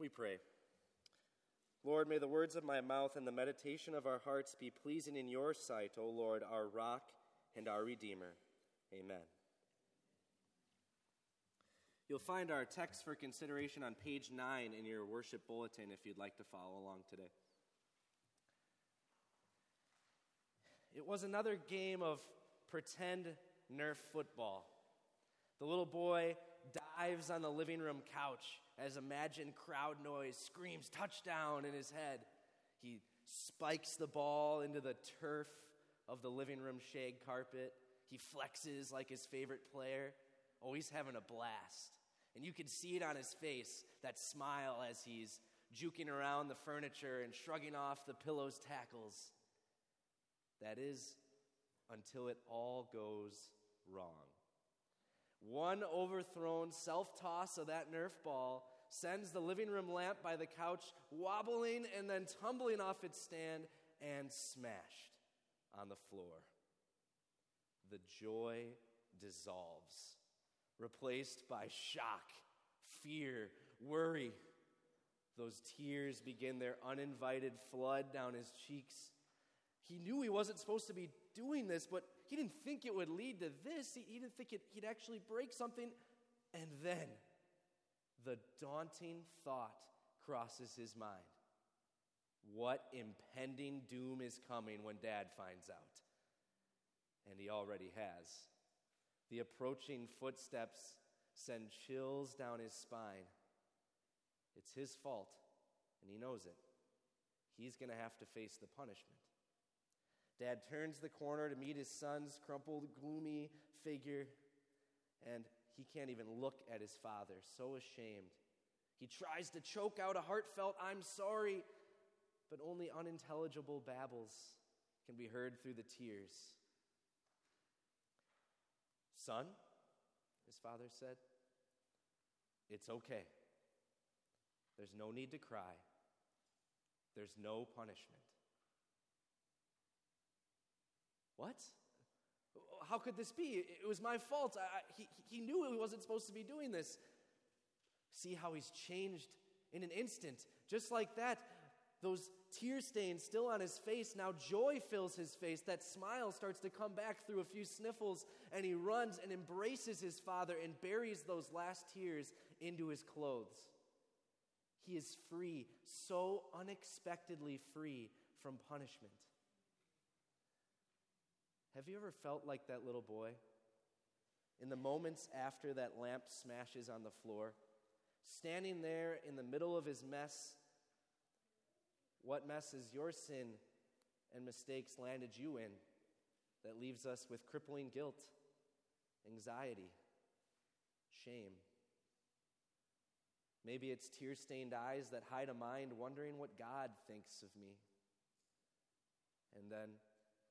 We pray. Lord, may the words of my mouth and the meditation of our hearts be pleasing in your sight, O Lord, our rock and our Redeemer. Amen. You'll find our text for consideration on page 9 in your worship bulletin if you'd like to follow along today. It was another game of pretend Nerf football. The little boy on the living room couch as imagined crowd noise screams touchdown in his head. He spikes the ball into the turf of the living room shag carpet. He flexes like his favorite player. Oh, having a blast. And you can see it on his face, that smile as he's juking around the furniture and shrugging off the pillow's tackles. That is, until it all goes wrong. One overthrown self toss of that Nerf ball sends the living room lamp by the couch wobbling and then tumbling off its stand and smashed on the floor. The joy dissolves, replaced by shock, fear, worry. Those tears begin their uninvited flood down his cheeks. He knew he wasn't supposed to be doing this, but he didn't think it would lead to this. He, he didn't think it, he'd actually break something. And then the daunting thought crosses his mind what impending doom is coming when dad finds out? And he already has. The approaching footsteps send chills down his spine. It's his fault, and he knows it. He's going to have to face the punishment. Dad turns the corner to meet his son's crumpled, gloomy figure, and he can't even look at his father, so ashamed. He tries to choke out a heartfelt, I'm sorry, but only unintelligible babbles can be heard through the tears. Son, his father said, it's okay. There's no need to cry. There's no punishment. What? How could this be? It was my fault. I, he, he knew he wasn't supposed to be doing this. See how he's changed in an instant. Just like that, those tear stains still on his face, now joy fills his face. That smile starts to come back through a few sniffles, and he runs and embraces his father and buries those last tears into his clothes. He is free, so unexpectedly free from punishment. Have you ever felt like that little boy? In the moments after that lamp smashes on the floor, standing there in the middle of his mess, what mess has your sin and mistakes landed you in that leaves us with crippling guilt, anxiety, shame? Maybe it's tear stained eyes that hide a mind wondering what God thinks of me. And then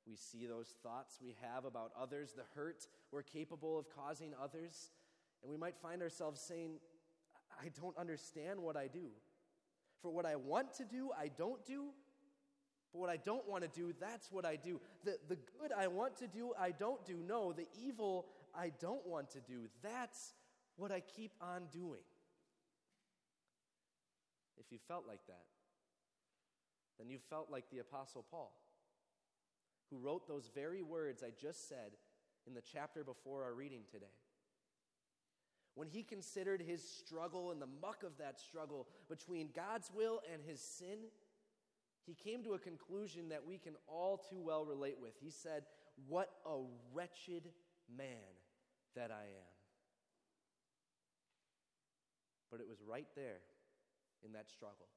we see those thoughts we have about others, the hurt we're capable of causing others, and we might find ourselves saying, I don't understand what I do. For what I want to do, I don't do. But what I don't want to do, that's what I do. The, the good I want to do, I don't do. No, the evil I don't want to do, that's what I keep on doing. If you felt like that, then you felt like the Apostle Paul who wrote those very words I just said in the chapter before our reading today. When he considered his struggle and the muck of that struggle between God's will and his sin, he came to a conclusion that we can all too well relate with. He said, What a wretched man that I am. But it was right there in that struggle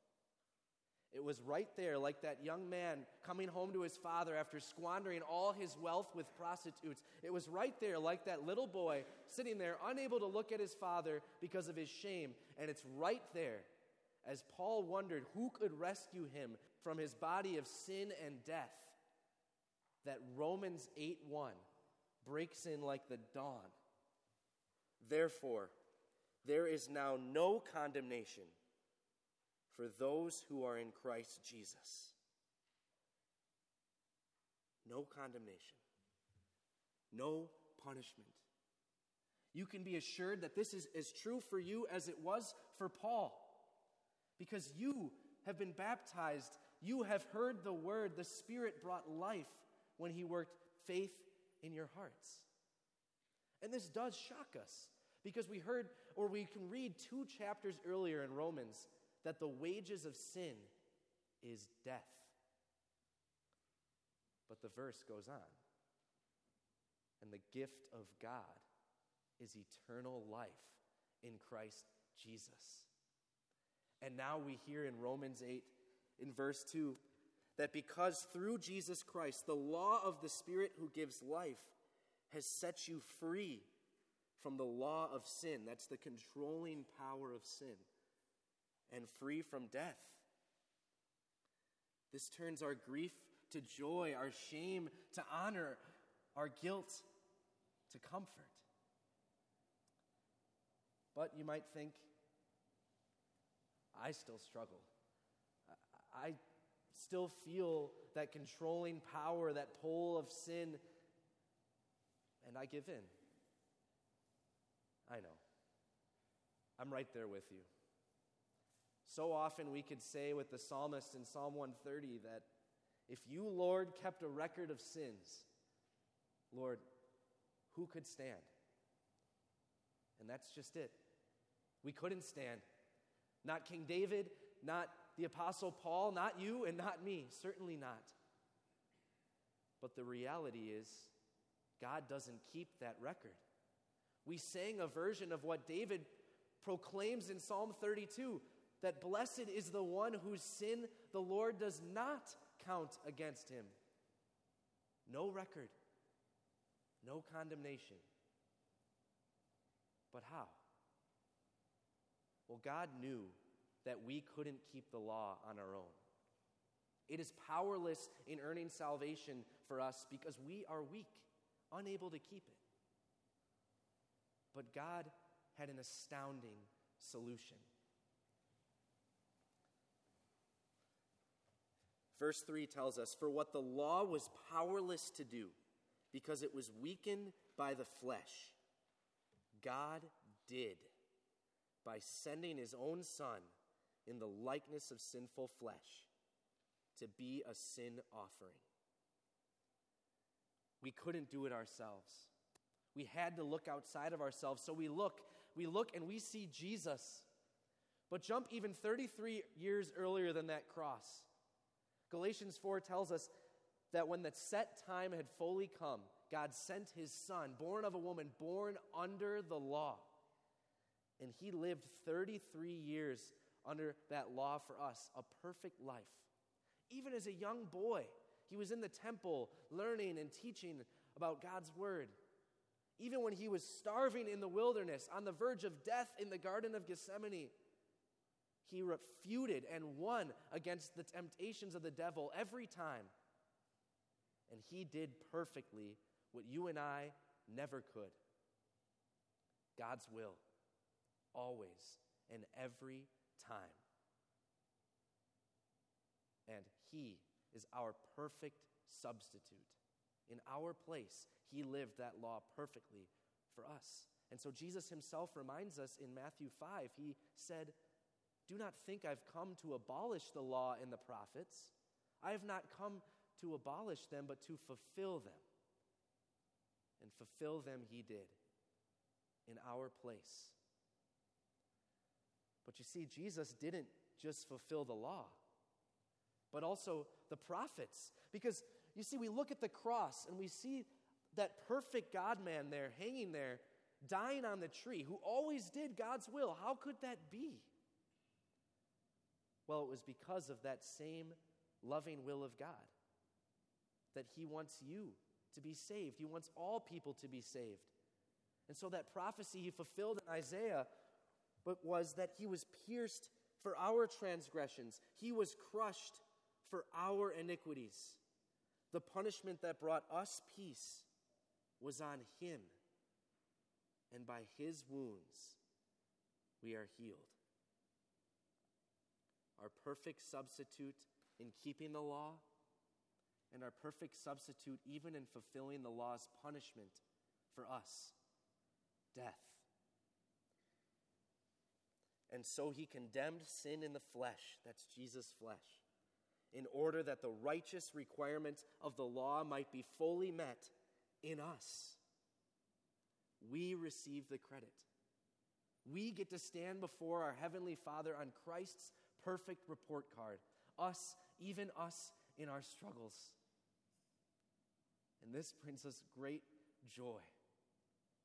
it was right there, like that young man coming home to his father after squandering all his wealth with prostitutes. It was right there, like that little boy sitting there, unable to look at his father because of his shame. And it's right there as Paul wondered who could rescue him from his body of sin and death that Romans 8 1 breaks in like the dawn. Therefore, there is now no condemnation for those who are in Christ Jesus. No condemnation, no punishment. You can be assured that this is as true for you as it was for Paul. Because you have been baptized, you have heard the word, the Spirit brought life when He worked faith in your hearts. And this does shock us because we heard, or we can read two chapters earlier in Romans, that the wages of sin is death. But the verse goes on. And the gift of God is eternal life in Christ Jesus. And now we hear in Romans 8, in verse 2, that because through Jesus Christ, the law of the Spirit who gives life has set you free from the law of sin. That's the controlling power of sin. And free from death. This turns our grief to joy, our shame to honor, our guilt to comfort. But you might think, I still struggle. I still feel that controlling power, that pull of sin, and I give in. I know. I'm right there with you. So often we could say with the psalmist in Psalm 130 that if you, Lord, kept a record of sins, Lord, who could stand? And that's just it. We couldn't stand. Not King David, not the Apostle Paul, not you, and not me. Certainly not. But the reality is, God doesn't keep that record. We sang a version of what David proclaims in Psalm 32 that blessed is the one whose sin the Lord does not count against him. No record, no condemnation. But how? Well, God knew that we couldn't keep the law on our own. It is powerless in earning salvation for us because we are weak, unable to keep it. But God had an astounding solution. Verse 3 tells us For what the law was powerless to do, because it was weakened by the flesh, God did by sending his own Son in the likeness of sinful flesh to be a sin offering. We couldn't do it ourselves. We had to look outside of ourselves. So we look, we look and we see Jesus. But jump even 33 years earlier than that cross. Galatians 4 tells us that when the set time had fully come, God sent his son, born of a woman, born under the law. And he lived 33 years under that law for us, a perfect life. Even as a young boy, he was in the temple learning and teaching about God's word. Even when he was starving in the wilderness, on the verge of death in the Garden of Gethsemane, he refuted and won against the temptations of the devil every time. And he did perfectly what you and I never could God's will, always and every time. And he is our perfect substitute. In our place, he lived that law perfectly for us. And so Jesus himself reminds us in Matthew 5, he said, Do not think I've come to abolish the law and the prophets. I have not come to abolish them, but to fulfill them. And fulfill them he did in our place. But you see, Jesus didn't just fulfill the law, but also the prophets. Because you see, we look at the cross and we see that perfect God man there, hanging there, dying on the tree, who always did God's will. How could that be? Well, it was because of that same loving will of God that He wants you to be saved. He wants all people to be saved. And so that prophecy He fulfilled in Isaiah but was that He was pierced for our transgressions, He was crushed for our iniquities. The punishment that brought us peace was on him, and by his wounds we are healed. Our perfect substitute in keeping the law, and our perfect substitute even in fulfilling the law's punishment for us death. And so he condemned sin in the flesh, that's Jesus' flesh, in order that the righteous requirement of the law might be fully met in us. We receive the credit. We get to stand before our Heavenly Father on Christ's perfect report card. Us, even us, in our struggles. And this brings us great joy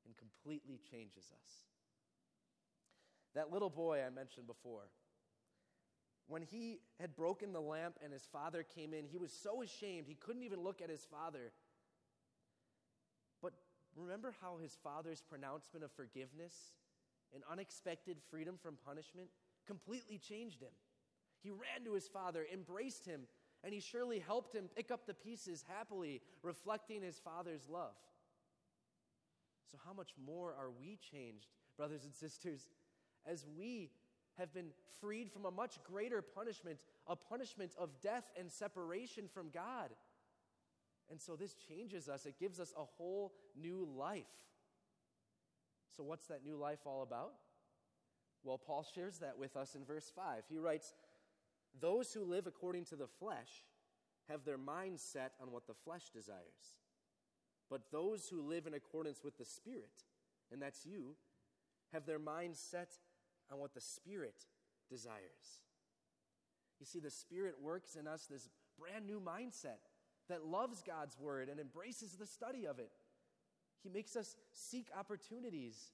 and completely changes us. That little boy I mentioned before, when he had broken the lamp and his father came in, he was so ashamed he couldn't even look at his father. But remember how his father's pronouncement of forgiveness and unexpected freedom from punishment completely changed him? He ran to his father, embraced him, and he surely helped him pick up the pieces happily, reflecting his father's love. So, how much more are we changed, brothers and sisters, as we have been freed from a much greater punishment, a punishment of death and separation from God? And so, this changes us, it gives us a whole new life. So, what's that new life all about? Well, Paul shares that with us in verse 5. He writes, Those who live according to the flesh have their mind set on what the flesh desires. But those who live in accordance with the Spirit, and that's you, have their mind set on what the Spirit desires. You see, the Spirit works in us this brand new mindset that loves God's Word and embraces the study of it. He makes us seek opportunities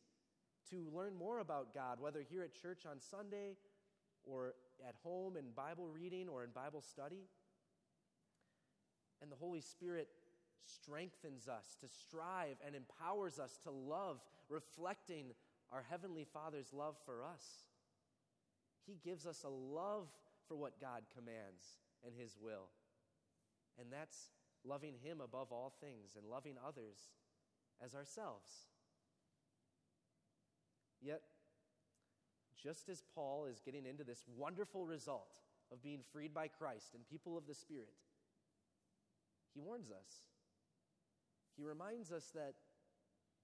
to learn more about God, whether here at church on Sunday or at home in Bible reading or in Bible study. And the Holy Spirit strengthens us to strive and empowers us to love, reflecting our Heavenly Father's love for us. He gives us a love for what God commands and His will. And that's loving Him above all things and loving others as ourselves. Yet, just as Paul is getting into this wonderful result of being freed by Christ and people of the Spirit, he warns us he reminds us that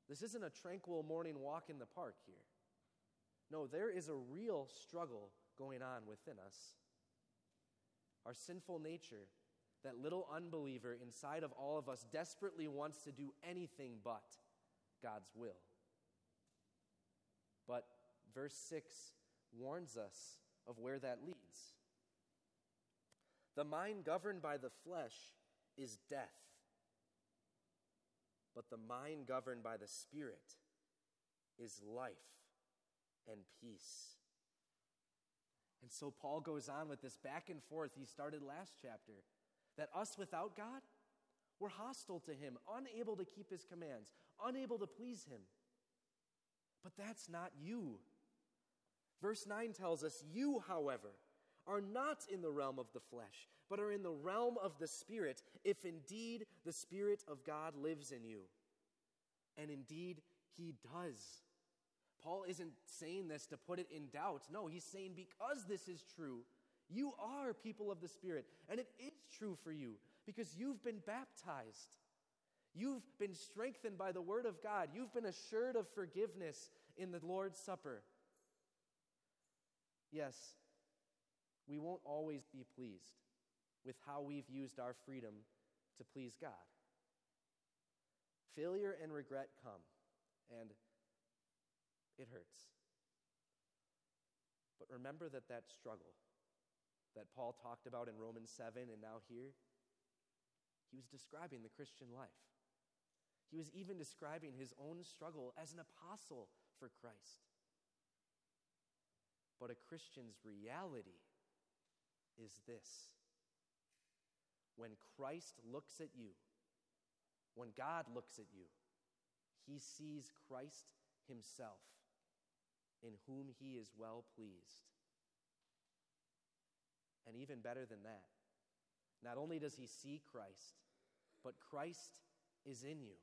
this isn't a tranquil morning walk in the park here. No, there is a real struggle going on within us. Our sinful nature, that little unbeliever inside of all of us, desperately wants to do anything but God's will. But verse 6 warns us of where that leads. The mind governed by the flesh is death but the mind governed by the Spirit is life and peace. And so Paul goes on with this back and forth he started last chapter that us without God, we're hostile to him, unable to keep his commands, unable to please him. But that's not you. Verse 9 tells us, You, however, are not in the realm of the flesh, but are in the realm of the Spirit, if indeed the Spirit of God lives in you. And indeed, he does. Paul isn't saying this to put it in doubt. No, he's saying because this is true, you are people of the Spirit. And it is true for you because you've been baptized. You've been strengthened by the Word of God. You've been assured of forgiveness in the Lord's Supper. Yes, we won't always be pleased with how we've used our freedom to please God. Failure and regret come, and it hurts. But remember that that struggle that Paul talked about in Romans 7 and now here, he was describing the Christian life. He was even describing his own struggle as an apostle for Christ. But a Christian's reality is this when Christ looks at you, when God looks at you, he sees Christ himself, in whom he is well pleased. And even better than that, not only does he see Christ, but Christ is in you.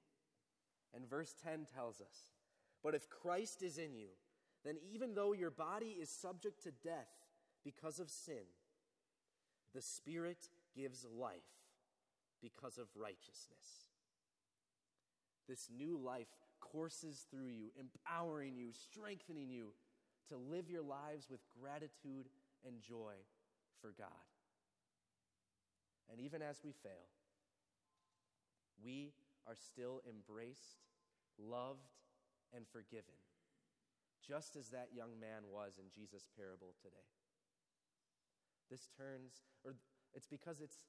And verse 10 tells us But if Christ is in you, then even though your body is subject to death because of sin, the Spirit gives life because of righteousness. This new life courses through you, empowering you, strengthening you to live your lives with gratitude and joy for God. And even as we fail, we are still embraced, loved, and forgiven, just as that young man was in Jesus' parable today. This turns, or it's because it's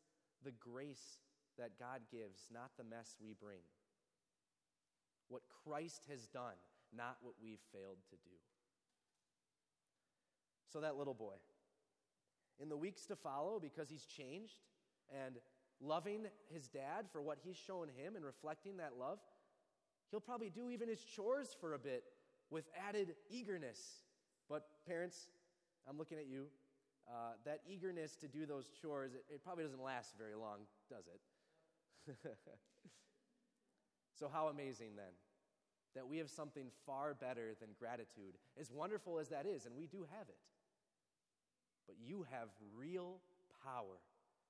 the grace that God gives, not the mess we bring. What Christ has done, not what we've failed to do. So, that little boy, in the weeks to follow, because he's changed and loving his dad for what he's shown him and reflecting that love, he'll probably do even his chores for a bit with added eagerness. But, parents, I'm looking at you. Uh, that eagerness to do those chores, it, it probably doesn't last very long, does it? so, how amazing then that we have something far better than gratitude, as wonderful as that is, and we do have it. But you have real power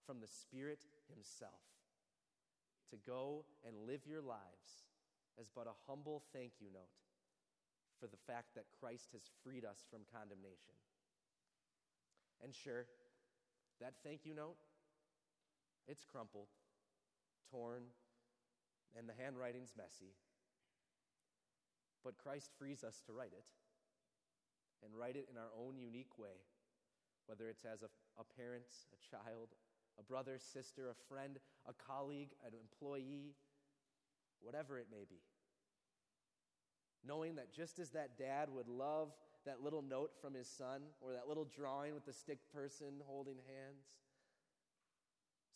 from the Spirit Himself to go and live your lives as but a humble thank you note for the fact that Christ has freed us from condemnation. And sure, that thank you note, it's crumpled, torn, and the handwriting's messy. But Christ frees us to write it and write it in our own unique way, whether it's as a, a parent, a child, a brother, sister, a friend, a colleague, an employee, whatever it may be. Knowing that just as that dad would love that little note from his son or that little drawing with the stick person holding hands,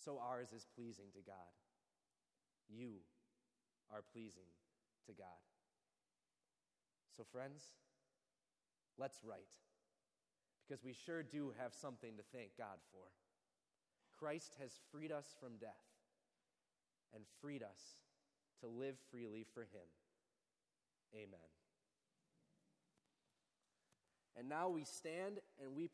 so ours is pleasing to God. You are pleasing to God. So, friends, let's write because we sure do have something to thank God for. Christ has freed us from death and freed us to live freely for Him. Amen. And now we stand and we